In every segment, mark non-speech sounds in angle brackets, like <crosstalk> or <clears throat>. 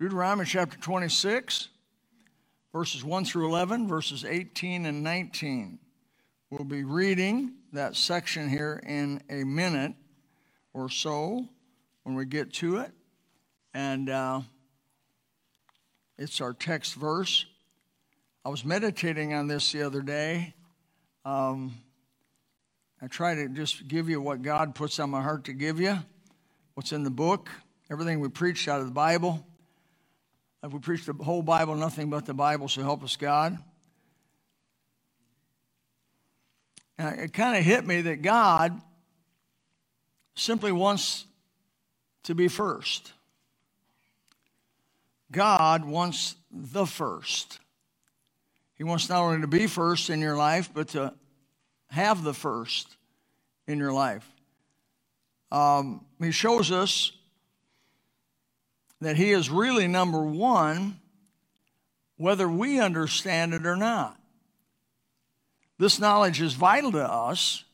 Deuteronomy chapter 26, verses 1 through 11, verses 18 and 19. We'll be reading that section here in a minute or so when we get to it. And uh, it's our text verse. I was meditating on this the other day. Um, I try to just give you what God puts on my heart to give you, what's in the book, everything we preached out of the Bible. If we preach the whole Bible, nothing but the Bible, so help us God. And it kind of hit me that God simply wants to be first. God wants the first. He wants not only to be first in your life, but to have the first in your life. Um, he shows us that He is really number one, whether we understand it or not. This knowledge is vital to us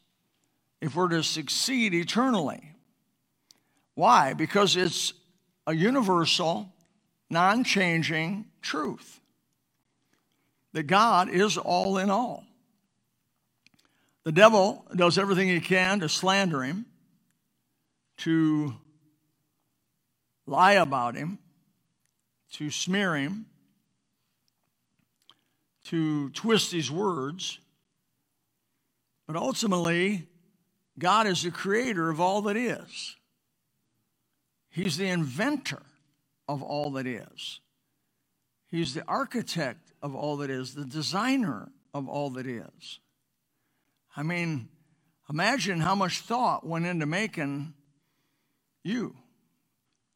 if we're to succeed eternally. Why? Because it's a universal, non changing truth that God is all in all. The devil does everything he can to slander him, to lie about him, to smear him, to twist his words. But ultimately, God is the creator of all that is. He's the inventor of all that is. He's the architect of all that is, the designer of all that is. I mean, imagine how much thought went into making you.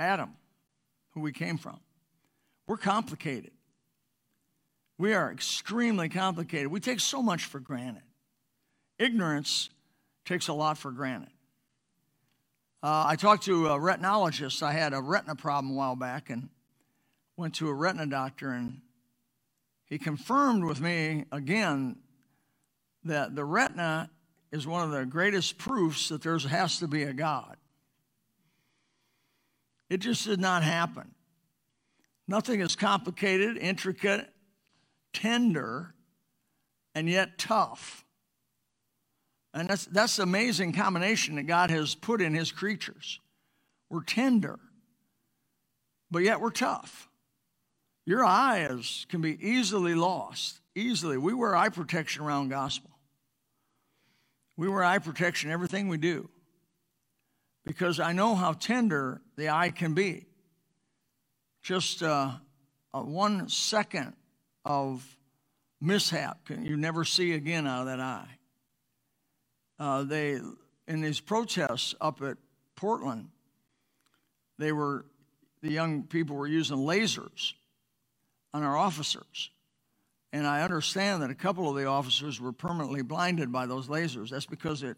Adam, who we came from. We're complicated. We are extremely complicated. We take so much for granted. Ignorance takes a lot for granted. Uh, I talked to a retinologist. I had a retina problem a while back and went to a retina doctor, and he confirmed with me again that the retina is one of the greatest proofs that there has to be a God. It just did not happen. Nothing is complicated, intricate, tender, and yet tough. And that's, that's amazing combination that God has put in his creatures. We're tender, but yet we're tough. Your eye is, can be easily lost, easily. We wear eye protection around gospel. We wear eye protection everything we do because I know how tender the eye can be. Just uh, one second of mishap can you never see again out of that eye. Uh, they in these protests up at Portland, they were the young people were using lasers on our officers. And I understand that a couple of the officers were permanently blinded by those lasers. That's because it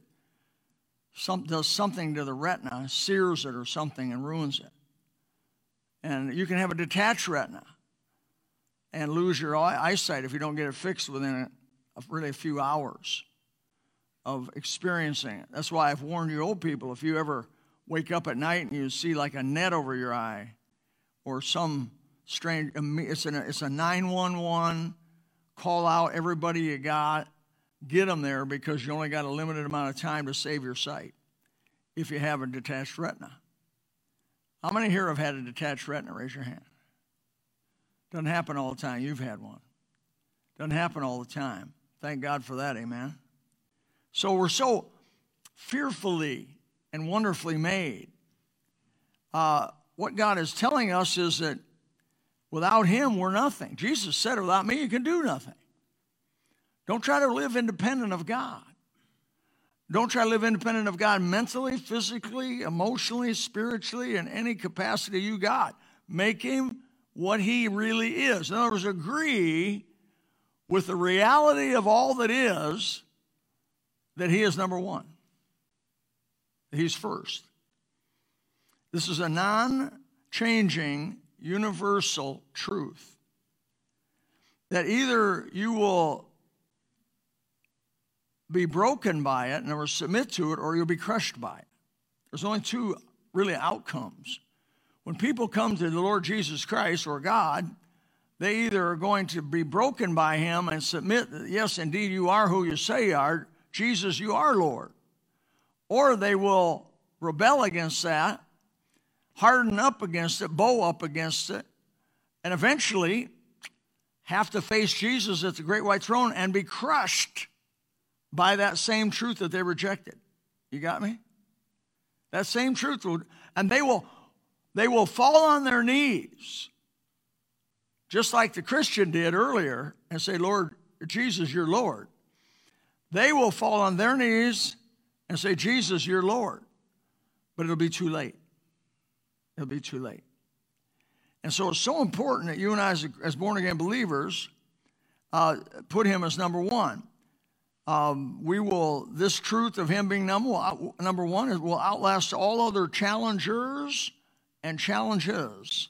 some, does something to the retina, sears it or something, and ruins it. And you can have a detached retina and lose your eyesight if you don't get it fixed within a, really a few hours of experiencing it. That's why I've warned you old people if you ever wake up at night and you see like a net over your eye or some strange, it's, an, it's a 911, call out everybody you got get them there because you only got a limited amount of time to save your sight if you have a detached retina. How many here have had a detached retina? Raise your hand. Doesn't happen all the time. You've had one. Doesn't happen all the time. Thank God for that, amen. So we're so fearfully and wonderfully made. Uh, what God is telling us is that without Him, we're nothing. Jesus said, Without me, you can do nothing. Don't try to live independent of God. Don't try to live independent of God mentally, physically, emotionally, spiritually, in any capacity you got. Make Him what He really is. In other words, agree with the reality of all that is that He is number one, He's first. This is a non changing, universal truth that either you will be broken by it and or submit to it, or you'll be crushed by it. There's only two really outcomes. when people come to the Lord Jesus Christ or God, they either are going to be broken by him and submit, yes, indeed, you are who you say you are. Jesus, you are Lord. Or they will rebel against that, harden up against it, bow up against it, and eventually have to face Jesus at the great white throne and be crushed by that same truth that they rejected. You got me? That same truth will, and they will they will fall on their knees, just like the Christian did earlier, and say, Lord, Jesus, you're Lord. They will fall on their knees and say, Jesus, you're Lord. But it'll be too late. It'll be too late. And so it's so important that you and I, as, as born again believers, uh, put him as number one. Um, we will, this truth of him being number, number one will outlast all other challengers and challenges.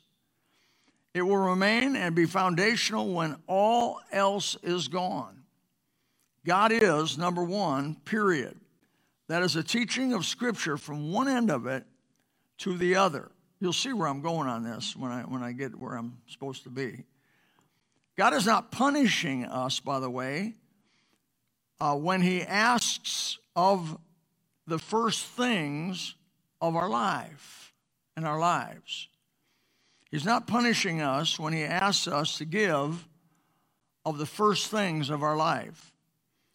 It will remain and be foundational when all else is gone. God is number one, period. That is a teaching of Scripture from one end of it to the other. You'll see where I'm going on this when I, when I get where I'm supposed to be. God is not punishing us, by the way, uh, when He asks of the first things of our life and our lives. He's not punishing us when He asks us to give of the first things of our life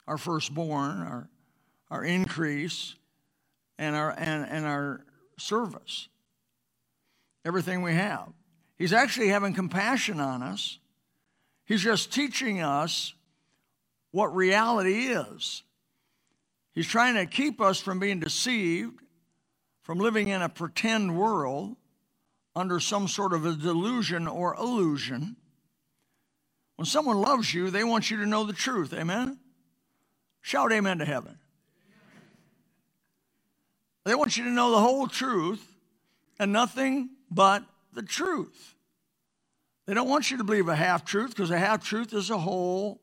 our firstborn, our, our increase, and our, and, and our service everything we have. He's actually having compassion on us. He's just teaching us what reality is. He's trying to keep us from being deceived, from living in a pretend world under some sort of a delusion or illusion. When someone loves you, they want you to know the truth. Amen? Shout amen to heaven. They want you to know the whole truth and nothing but the truth. They don't want you to believe a half truth because a half truth is a whole,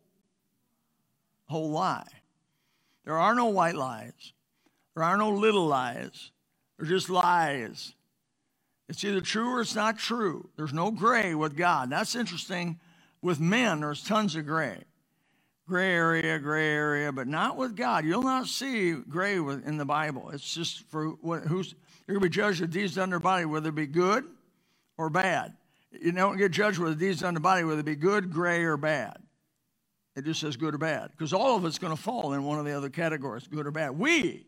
whole lie. There are no white lies. There are no little lies. They're just lies. It's either true or it's not true. There's no gray with God. That's interesting. With men, there's tons of gray. Gray area, gray area, but not with God. You'll not see gray in the Bible. It's just for what, who's you're going to be judged with deeds done to their body, whether it be good or bad. You don't get judged with deeds done to the body, whether it be good, gray, or bad. It just says good or bad, because all of it's going to fall in one of the other categories, good or bad. We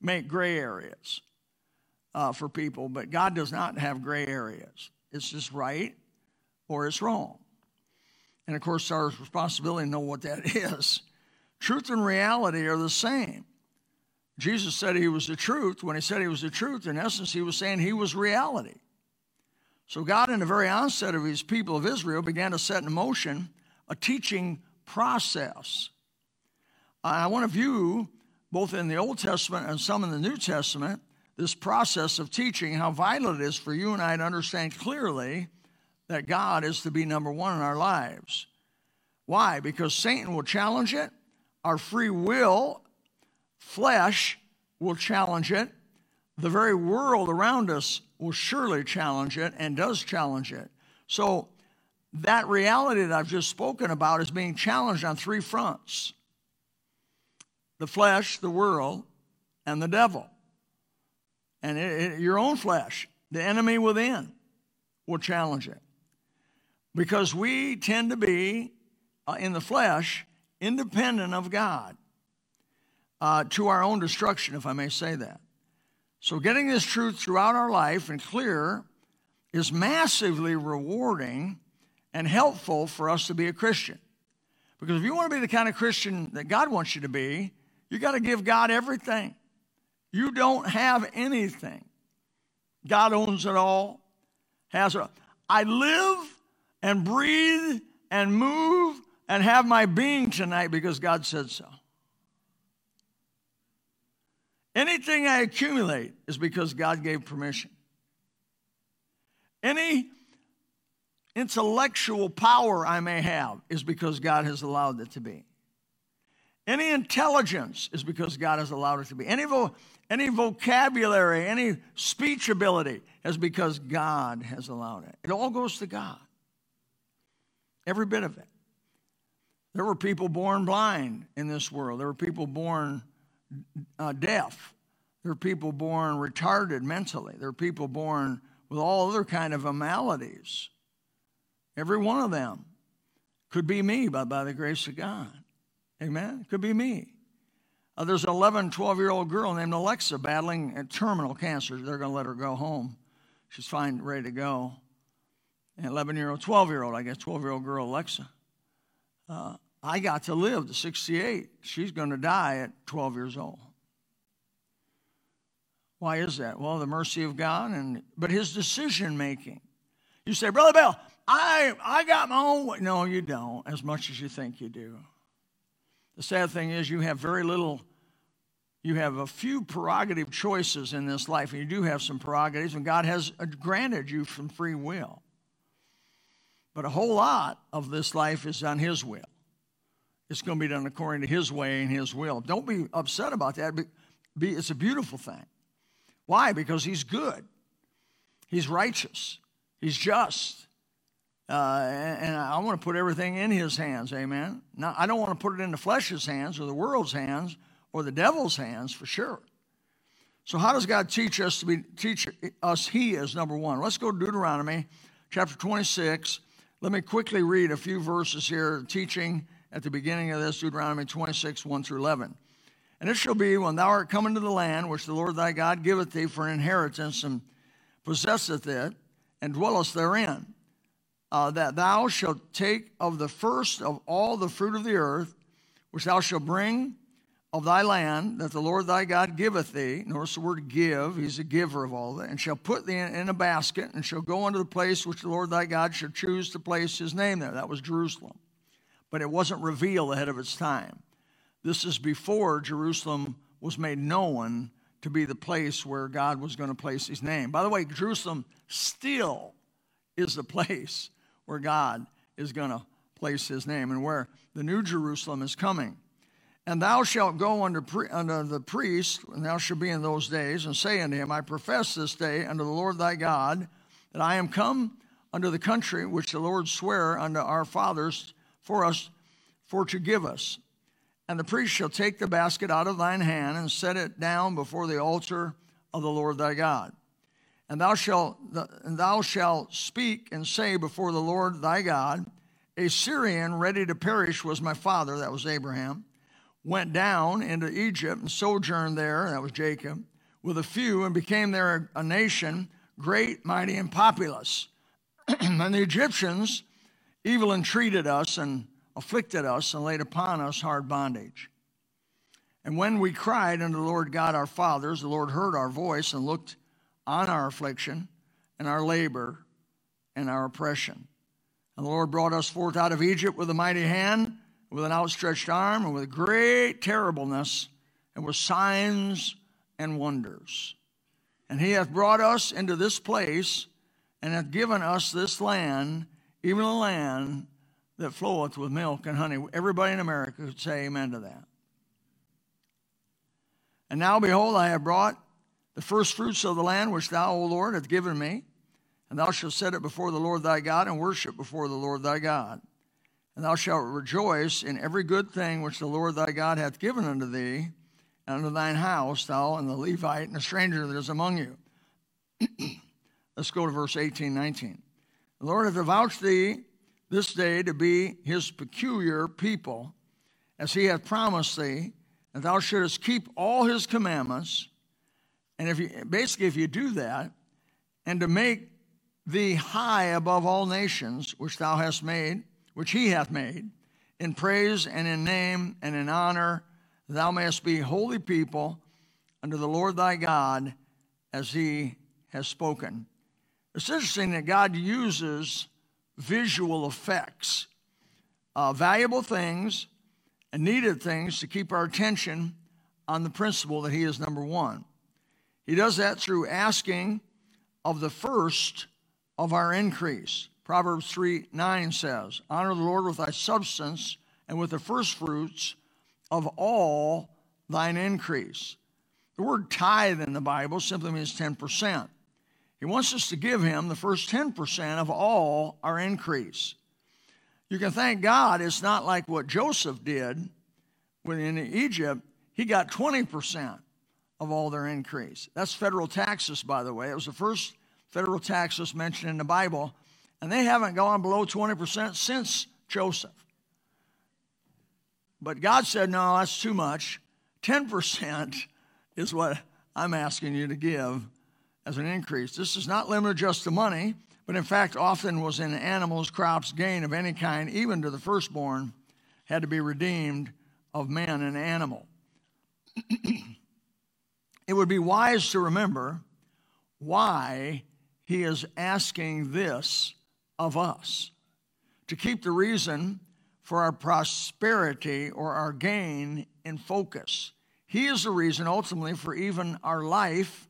make gray areas uh, for people, but God does not have gray areas. It's just right or it's wrong. And of course, our responsibility to know what that <laughs> is. Truth and reality are the same. Jesus said he was the truth. When he said he was the truth, in essence, he was saying he was reality. So, God, in the very onset of his people of Israel, began to set in motion a teaching process. I want to view, both in the Old Testament and some in the New Testament, this process of teaching, how vital it is for you and I to understand clearly that God is to be number one in our lives. Why? Because Satan will challenge it, our free will Flesh will challenge it. The very world around us will surely challenge it and does challenge it. So, that reality that I've just spoken about is being challenged on three fronts the flesh, the world, and the devil. And it, it, your own flesh, the enemy within, will challenge it. Because we tend to be, uh, in the flesh, independent of God uh, to our own destruction, if I may say that. So, getting this truth throughout our life and clear is massively rewarding and helpful for us to be a Christian. Because if you want to be the kind of Christian that God wants you to be, you got to give God everything. You don't have anything. God owns it all, has it. I live and breathe and move and have my being tonight because God said so. Anything I accumulate is because God gave permission. Any intellectual power I may have is because God has allowed it to be. Any intelligence is because God has allowed it to be. Any, vo- any vocabulary, any speech ability is because God has allowed it. It all goes to God. Every bit of it. There were people born blind in this world. There were people born uh, deaf. There are people born retarded mentally. There are people born with all other kind of maladies. Every one of them could be me by, by the grace of God. Amen? Could be me. Uh, there's an 11, 12 year old girl named Alexa battling terminal cancer. They're going to let her go home. She's fine, ready to go. An 11 year old, 12 year old, I guess, 12 year old girl, Alexa. Uh, I got to live to 68. She's going to die at 12 years old. Why is that? Well, the mercy of God, and but His decision making. You say, Brother Bill, I I got my own way. No, you don't. As much as you think you do. The sad thing is, you have very little. You have a few prerogative choices in this life, and you do have some prerogatives, and God has uh, granted you some free will. But a whole lot of this life is on His will. It's going to be done according to His way and His will. Don't be upset about that. Be, it's a beautiful thing. Why? Because He's good, He's righteous, He's just. Uh, and, I want to put everything in His hands, amen. Now, I don't want to put it in the flesh's hands or the world's hands or the devil's hands for sure. So, how does God teach us to be teach us He is number one? Let's go to Deuteronomy chapter 26. Let me quickly read a few verses here, teaching at the beginning of this, Deuteronomy 26, 1 through 11. And it shall be when thou art come into the land which the Lord thy God giveth thee for an inheritance and possesseth it and dwellest therein, uh, that thou shalt take of the first of all the fruit of the earth, which thou shalt bring of thy land that the Lord thy God giveth thee. Notice the word give, he's a giver of all that, and shall put thee in a basket, and shall go unto the place which the Lord thy God shall choose to place his name there. That was Jerusalem but it wasn't revealed ahead of its time. This is before Jerusalem was made known to be the place where God was going to place his name. By the way, Jerusalem still is the <laughs> place where God is going to place his name and where the new Jerusalem is coming. And thou shalt go unto, pre- unto the priest, and thou shalt be in those days, and say unto him, I profess this day unto the Lord thy God that I am come unto the country which the Lord sware unto our fathers for us for to give us. And the priest shall take the basket out of thine hand and set it down before the altar of the Lord thy God. And thou shalt and thou shalt speak and say before the Lord thy God, a Syrian ready to perish was my father, that was Abraham, went down into Egypt and sojourned there, that was Jacob, with a few and became there a nation great, mighty, and populous. <clears throat> and the Egyptians evil entreated us and afflicted us and laid upon us hard bondage. And when we cried unto the Lord God our fathers, the Lord heard our voice and looked on our affliction and our labor and our oppression. And the Lord brought us forth out of Egypt with a mighty hand, with an outstretched arm, and with great terribleness, and with signs and wonders. And he hath brought us into this place, and hath given us this land even a land that floweth with milk and honey. Everybody in America could say amen to that. And now, behold, I have brought the first fruits of the land which thou, O Lord, hast given me, and thou shalt set it before the Lord thy God and worship before the Lord thy God. And thou shalt rejoice in every good thing which the Lord thy God hath given unto thee, and unto thine house, thou and the Levite and the stranger that is among you. <clears throat> Let's go to verse 18, 19. The Lord hath avouched thee this day to be his peculiar people, as he hath promised thee, and thou shouldest keep all his commandments. And if you basically if you do that, and to make thee high above all nations which thou hast made, which he hath made, in praise and in name and in honor, thou mayest be holy people unto the Lord thy God, as he has spoken. It's interesting that God uses visual effects, uh, valuable things and needed things to keep our attention on the principle that He is number one. He does that through asking of the first of our increase. Proverbs 3 9 says, Honor the Lord with thy substance and with the first fruits of all thine increase. The word tithe in the Bible simply means 10%. He wants us to give him the first 10% of all our increase. You can thank God it's not like what Joseph did when in Egypt, he got 20% of all their increase. That's federal taxes, by the way. It was the first federal taxes mentioned in the Bible, and they haven't gone below 20% since Joseph. But God said, no, that's too much. 10% <laughs> is what I'm asking you to give as an increase. This is not limited just to money, but in fact, often was in animals, crops, gain of any kind, even to the firstborn, had to be redeemed of man and animal. <clears throat> it would be wise to remember why he is asking this of us to keep the reason for our prosperity or our gain in focus. He is the reason ultimately for even our life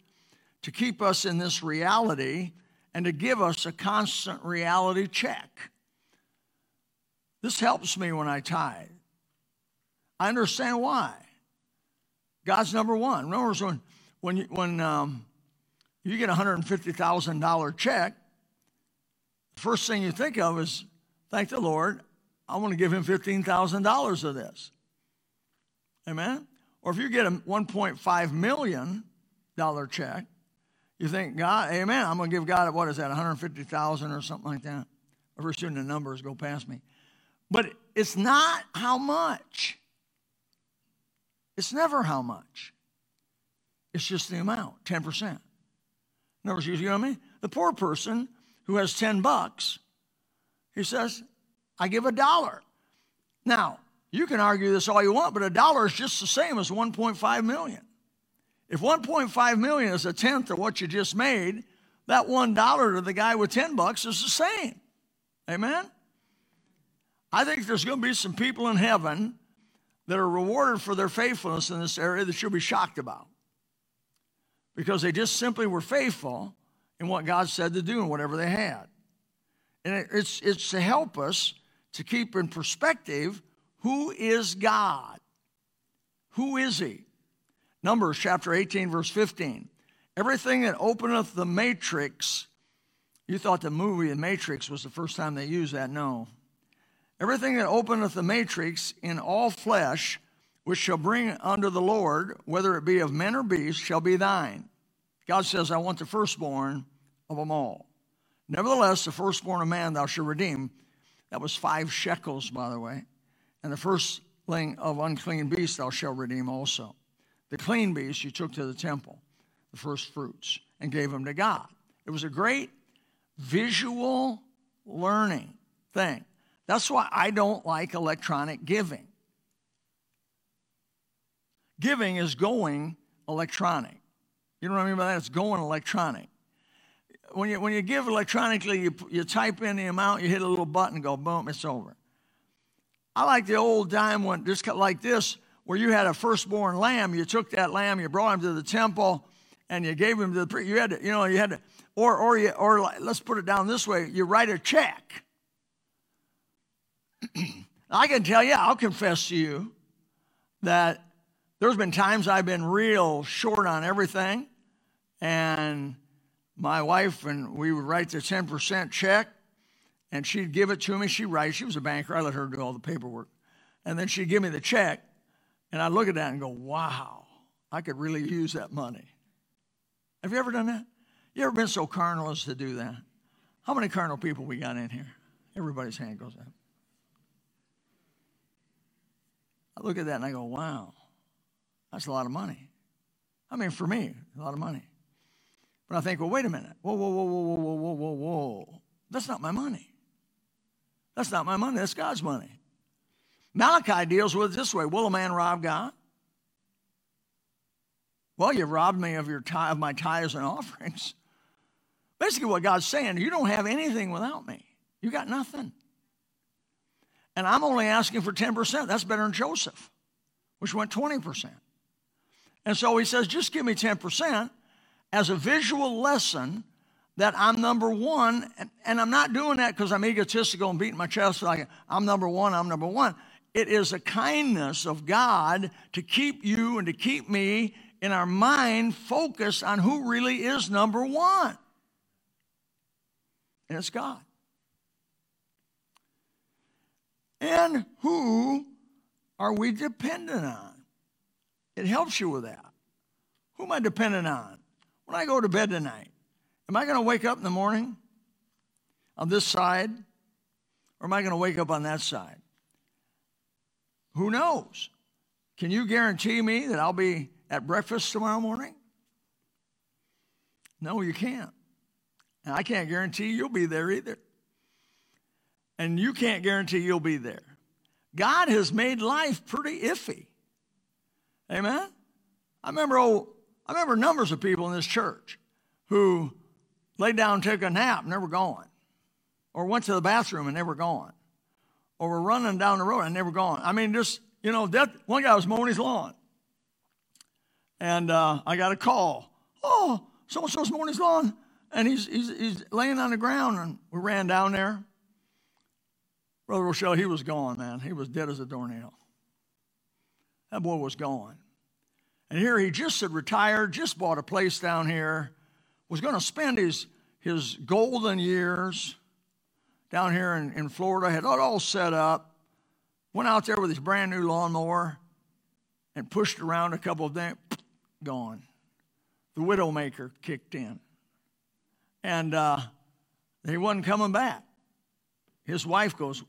to keep us in this reality and to give us a constant reality check. This helps me when I tithe. I understand why. God's number one. Remember when, when, you, when um, you get a $150,000 check, the first thing you think of is, thank the Lord, I want to give him $15,000 of this. Amen? Or if you get a $1.5 million check, you think, God, amen, I'm going to give God, what is that, 150000 or something like that? Ever soon the numbers go past me. But it's not how much. It's never how much. It's just the amount, 10%. In other words, you know what I mean? The poor person who has 10 bucks, he says, I give a dollar. Now, you can argue this all you want, but a dollar is just the same as 1.5 million. If 1.5 million is a tenth of what you just made, that one dollar to the guy with 10 bucks is the same. Amen? I think there's going to be some people in heaven that are rewarded for their faithfulness in this area that you'll be shocked about. Because they just simply were faithful in what God said to do and whatever they had. And it's, it's to help us to keep in perspective who is God? Who is He? Numbers chapter 18, verse 15. Everything that openeth the matrix, you thought the movie The Matrix was the first time they used that. No. Everything that openeth the matrix in all flesh, which shall bring unto the Lord, whether it be of men or beasts, shall be thine. God says, I want the firstborn of them all. Nevertheless, the firstborn of man thou shalt redeem. That was five shekels, by the way. And the firstling of unclean beasts thou shalt redeem also. The clean beast you took to the temple, the first fruits, and gave them to God. It was a great visual learning thing. That's why I don't like electronic giving. Giving is going electronic. You know what I mean by that? It's going electronic. When you, when you give electronically, you, you type in the amount, you hit a little button, go boom, it's over. I like the old dime one, just like this, where you had a firstborn lamb. You took that lamb, you brought him to the temple, and you gave him to the priest. You had to, you know, you had to, or, or, you, or let's put it down this way: you write a check. <clears throat> I can tell you, I'll confess to you that there's been times I've been real short on everything, and my wife and we would write the 10% check, and she'd give it to me. She'd write, she was a banker. I let her do all the paperwork. And then she'd give me the check, and I'd look at that and go, wow, I could really use that money. Have you ever done that? You ever been so carnal as to do that? How many carnal people we got in here? Everybody's hand goes up. I look at that and I go, wow, that's a lot of money. I mean, for me, a lot of money. But I think, well, wait a minute. Whoa, whoa, whoa, whoa, whoa, whoa, whoa, whoa. That's not my money. That's not my money. That's God's money. Malachi deals with it this way Will a man rob God? Well, you've robbed me of, your tithe, of my tithes and offerings. Basically, what God's saying, you don't have anything without me. You got nothing. And I'm only asking for 10%. That's better than Joseph, which went 20%. And so he says, just give me 10% as a visual lesson that I'm number one. And, and I'm not doing that because I'm egotistical and beating my chest like I'm number one, I'm number one. It is a kindness of God to keep you and to keep me in our mind focused on who really is number one. And it's God. And who are we dependent on? It helps you with that. Who am I dependent on? When I go to bed tonight, am I going to wake up in the morning on this side or am I going to wake up on that side? Who knows? Can you guarantee me that I'll be at breakfast tomorrow morning? No, you can't. And I can't guarantee you'll be there either. And you can't guarantee you'll be there. God has made life pretty iffy. Amen? I remember oh, I remember numbers of people in this church who laid down took a nap and never gone. Or went to the bathroom and never gone. Or were running down the road and never gone. I mean, just, you know, one guy was mowing his lawn. And uh, I got a call. Oh, so and so's mowing his lawn. And he's, he's, he's laying on the ground. And we ran down there. Brother Rochelle, he was gone, man. He was dead as a doornail. That boy was gone. And here he just had retired, just bought a place down here, was going to spend his, his golden years down here in, in Florida, had it all set up, went out there with his brand new lawnmower and pushed around a couple of them, <sniffs> gone. The widowmaker kicked in. And uh, he wasn't coming back. His wife goes,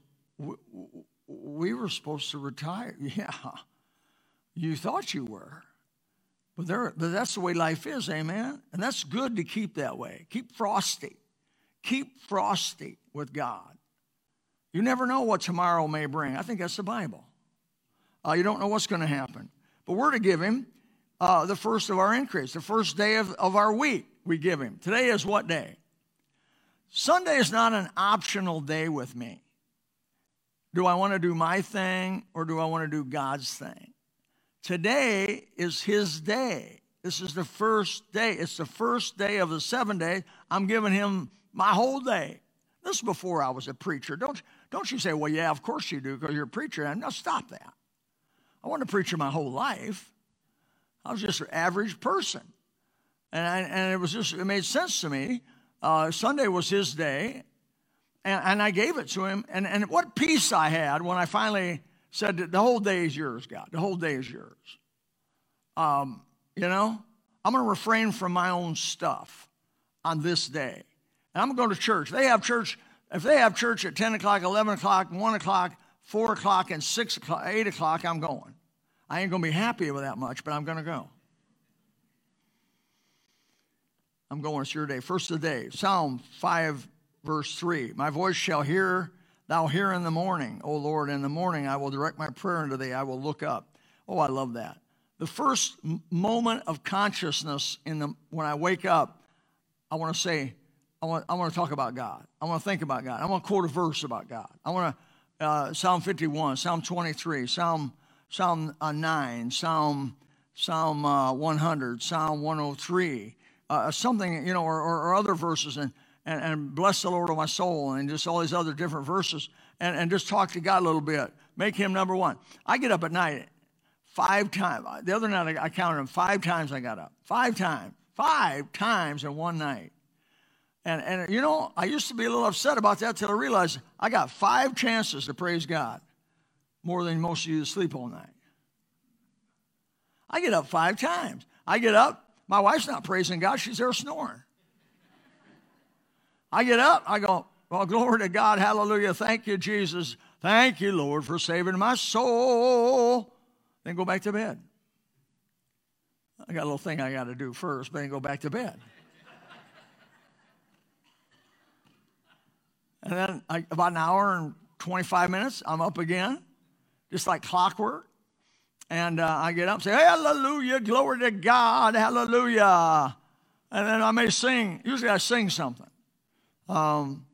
we were supposed to retire. <laughs> Yeah, you thought you were. But, there, but that's the way life is, amen? And that's good to keep that way. Keep frosty. Keep frosty with God. You never know what tomorrow may bring. I think that's the Bible. Uh, you don't know what's going to happen. But we're to give Him uh, the first of our increase, the first day of, of our week, we give Him. Today is what day? Sunday is not an optional day with me. Do I want to do my thing or do I want to do God's thing? Today is His day. This is the first day. It's the first day of the seven days. I'm giving Him my whole day. This is before I was a preacher. Don't, don't you say, well, yeah, of course you do because you're a preacher. And Now stop that. I wasn't a preacher my whole life. I was just an average person. And, I, and it was just, it made sense to me. Uh, Sunday was his day, and, and I gave it to him. And, and what peace I had when I finally said, that The whole day is yours, God. The whole day is yours. Um, you know, I'm going to refrain from my own stuff on this day. And I'm going to church. They have church, if they have church at 10 o'clock, 11 o'clock, 1 o'clock, 4 o'clock, and 6 o'clock, 8 o'clock, I'm going. I ain't going to be happy with that much, but I'm going to go. I'm going, it's your day. First of the day, Psalm 5 verse 3 My voice shall hear, thou hear in the morning, O Lord. In the morning I will direct my prayer unto thee. I will look up. Oh, I love that. The first moment of consciousness in the, when I wake up, I want to say, I want, I want to talk about God. I want to think about God. I want to quote a verse about God. I want to, uh, Psalm 51, Psalm 23, Psalm, Psalm uh, 9, Psalm, Psalm uh, 100, Psalm 103, uh, something, you know, or, or, or other verses. And, and, and bless the Lord of my soul and just all these other different verses and, and just talk to God a little bit. Make him number one. I get up at night five times. The other night I counted them five times I got up. Five times. Five times in one night. And, and you know, I used to be a little upset about that till I realized I got five chances to praise God more than most of you sleep all night. I get up five times. I get up, my wife's not praising God, she's there snoring. I get up, I go, well, glory to God, hallelujah, thank you, Jesus. Thank you, Lord, for saving my soul. Then go back to bed. I got a little thing I got to do first, then go back to bed. and then I, about an hour and 25 minutes, I'm up again, just like clockwork. And uh, I get up, and say, Hallelujah, glory to God, hallelujah. And then I may sing, usually I sing something. Um,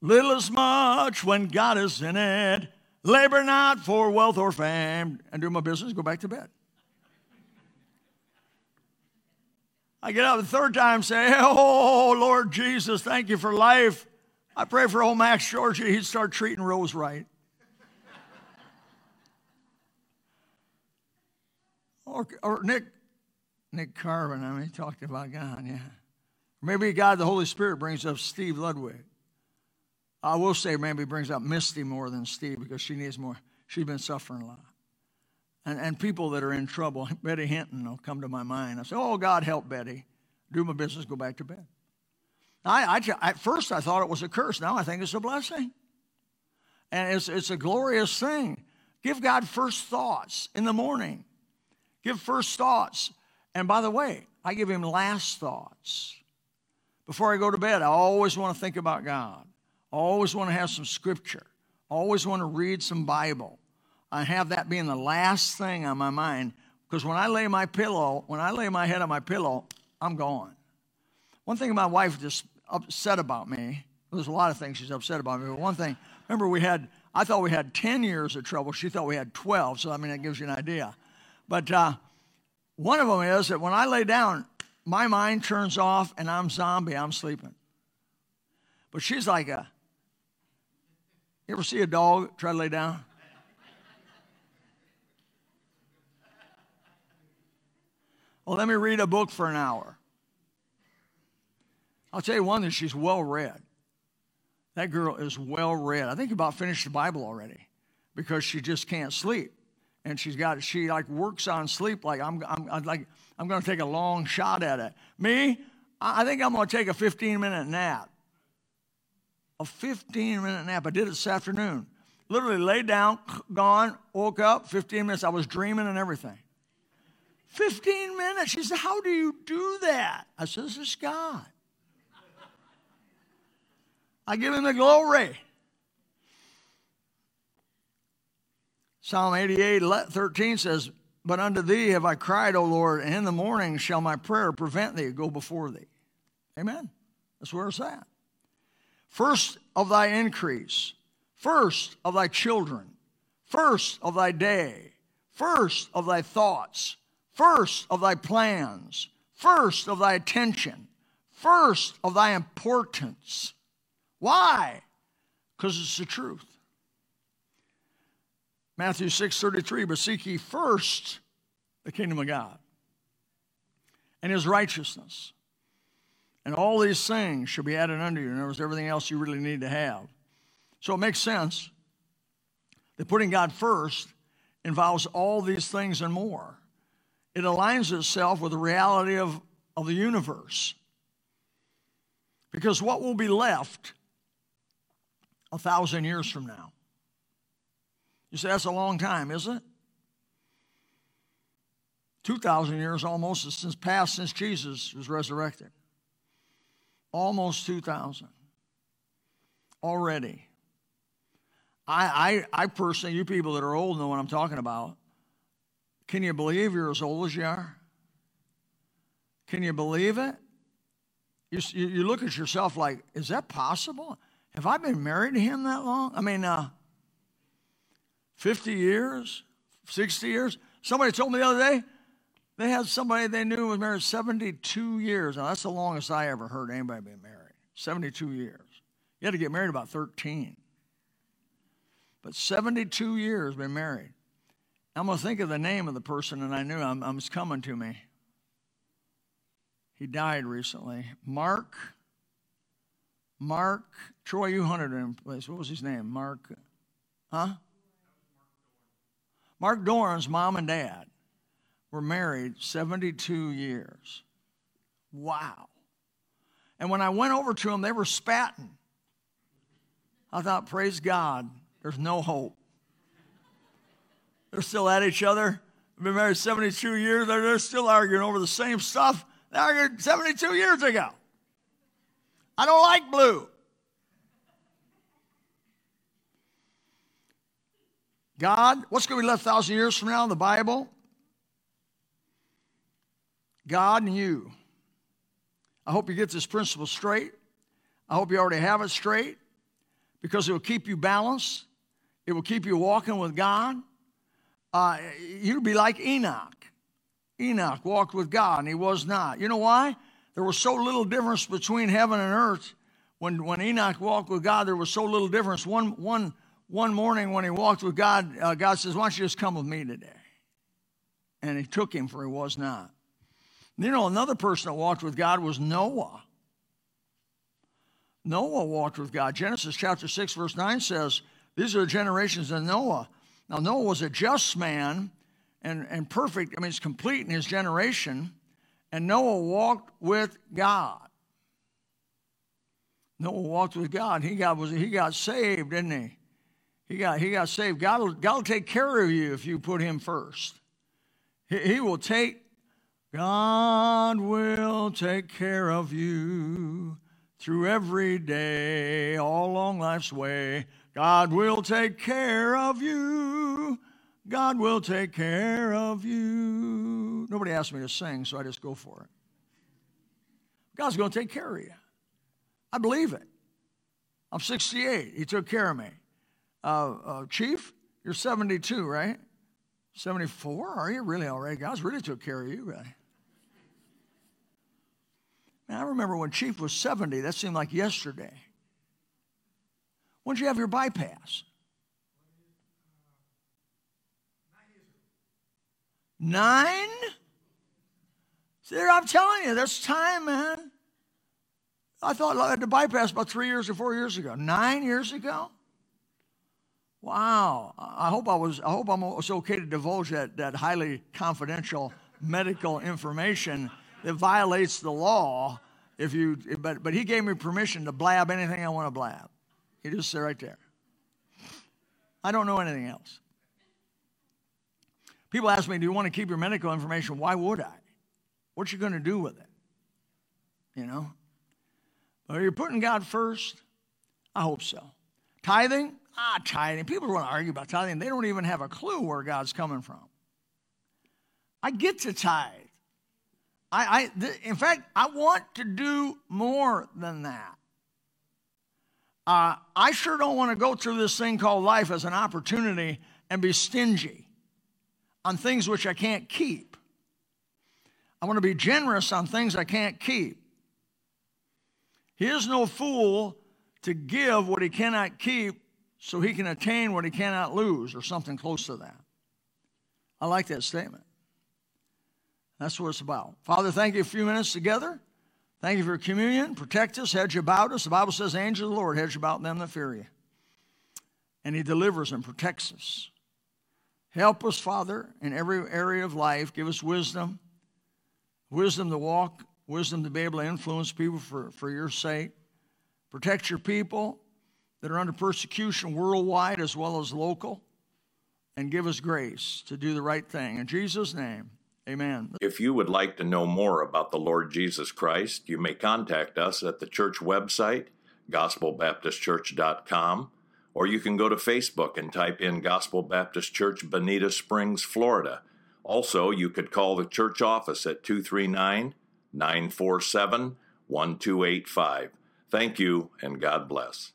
Little as much when God is in it. Labor not for wealth or fame. And do my business, go back to bed. I get up the third time say, Oh, Lord Jesus, thank you for life. I pray for old Max Georgia, he'd start treating Rose right. or, or Nick, Nick Carvin, I mean, he talked about God, yeah. Maybe God, the Holy Spirit, brings up Steve Ludwig. I will say maybe brings up Misty more than Steve because she needs more. She's been suffering a lot. And, and people that are in trouble, <laughs> Betty Hinton will come to my mind. I say, Oh, God, help Betty. Do my business, go back to bed. I, I, at first, I thought it was a curse. Now I think it's a blessing. And it's, it's a glorious thing. Give God first thoughts in the morning. Give first thoughts. And by the way, I give him last thoughts. Before I go to bed, I always want to think about God. I always want to have some scripture. I always want to read some Bible. I have that being the last thing on my mind because when I lay my pillow, when I lay my head on my pillow, I'm gone. One thing my wife just upset about me, there's a lot of things she's upset about me, but one thing, remember we had, I thought we had 10 years of trouble. She thought we had 12, so I mean, that gives you an idea. But uh, one of them is that when I lay down, my mind turns off and I'm zombie, I'm sleeping. But she's like a, you ever see a dog try to lay down? Well, let me read a book for an hour. I'll tell you one thing, she's well read. That girl is well read. I think about finished the Bible already because she just can't sleep. And she's got, she like works on sleep like I'm, I'm, I'm like, I'm going to take a long shot at it. Me, I think I'm going to take a 15 minute nap a 15 minute nap. I did it this afternoon. Literally laid down, <clears throat> gone, woke up, 15 minutes. I was dreaming and everything. 15 minutes. She said, How do you do that? I said, This is God. I give him the glory. Psalm 88, 13 says, But unto thee have I cried, O Lord, and in the morning shall my prayer prevent thee, go before thee. Amen. That's where it's at first of thy increase, first of thy children, first of thy day, first of thy thoughts, first of thy plans, first of thy attention, first of thy importance. Why? Because it's the truth. Matthew 6 33, but seek ye first the kingdom of God and his righteousness and all these things shall be added unto you. And there's everything else you really need to have. So it makes sense that putting God first involves all these things and more. It aligns itself with the reality of, of the universe. Because what will be left a thousand years from now? You say that's a long time, isn't it? 2,000 years almost since passed since Jesus was resurrected. Almost 2,000 already. I, I, I personally, you people that are old know what I'm talking about. Can you believe you're as old as you are? Can you believe it? You, you look at yourself like, is that possible? Have I been married to him that long? I mean, uh, 50 years, 60 years? Somebody told me the other day they had somebody they knew was married 72 years. Now, that's the longest I ever heard anybody be married 72 years. You had to get married about 13. But 72 years been married. I'm going to think of the name of the person, and I knew I'm, I'm coming to me. He died recently. Mark. Mark. Troy, you hunted him place. What was his name? Mark. Huh? Mark Doran's mom and dad were married 72 years. Wow. And when I went over to them, they were spatting. I thought, praise God, there's no hope. They're still at each other. They've been married 72 years. They're, they're still arguing over the same stuff they argued 72 years ago. I don't like blue. God, what's going to be left thousand years from now in the Bible? God and you. I hope you get this principle straight. I hope you already have it straight because it will keep you balanced. It will keep you walking with God. Uh, you'll be like Enoch. Enoch walked with God and he was not. You know why? There was so little difference between heaven and earth. When, when Enoch walked with God, there was so little difference. One, one, one morning when he walked with God, uh, God says, Why don't you just come with me today? and he took him, for he was not. You know, another person that walked with God was Noah. Noah walked with God. Genesis chapter 6, verse 9 says, These are the generations of Noah. Now, Noah was a just man and, and perfect. I mean, he's complete in his generation. And Noah walked with God. Noah walked with God. He got, was, he got saved, didn't he? He got, he got saved. God will, God will take care of you if you put him first. He, he will take, God will take care of you through every day, all along life's way. God will take care of you. God will take care of you. Nobody asked me to sing, so I just go for it. God's going to take care of you. I believe it. I'm 68. He took care of me. Uh, uh, Chief, you're 72, right? 74? Are you really all right? God's really took care of you, right? Man, I remember when Chief was 70, that seemed like yesterday. When did you have your bypass? Nine? See, I'm telling you, that's time, man. I thought I had to bypass about three years or four years ago. Nine years ago? Wow. I hope I was I hope I was okay to divulge that, that highly confidential medical information that violates the law if you but but he gave me permission to blab anything I want to blab. He just said right there. I don't know anything else. People ask me, Do you want to keep your medical information? Why would I? What you to do with it? You know? Are you putting God first? I hope so. Tithing? Ah, tithing. People want to argue about tithing. They don't even have a clue where God's coming from. I get to tithe. I, I th- in fact, I want to do more than that. Uh, I sure don't want to go through this thing called life as an opportunity and be stingy on things which I can't keep. I want to be generous on things I can't keep. He is no fool to give what he cannot keep so he can attain what he cannot lose, or something close to that. I like that statement. That's what it's about. Father, thank you a few minutes together. Thank you for communion. Protect us, hedge about us. The Bible says, Angel of the Lord hedge about them that fear you. And he delivers and protects us. Help us, Father, in every area of life. Give us wisdom, wisdom to walk, wisdom to be able to influence people for, for your sake. Protect your people that are under persecution worldwide as well as local. And give us grace to do the right thing. In Jesus' name, amen. If you would like to know more about the Lord Jesus Christ, you may contact us at the church website, gospelbaptistchurch.com or you can go to Facebook and type in Gospel Baptist Church, Bonita Springs, Florida. Also, you could call the church office at 239 947 1285. Thank you, and God bless.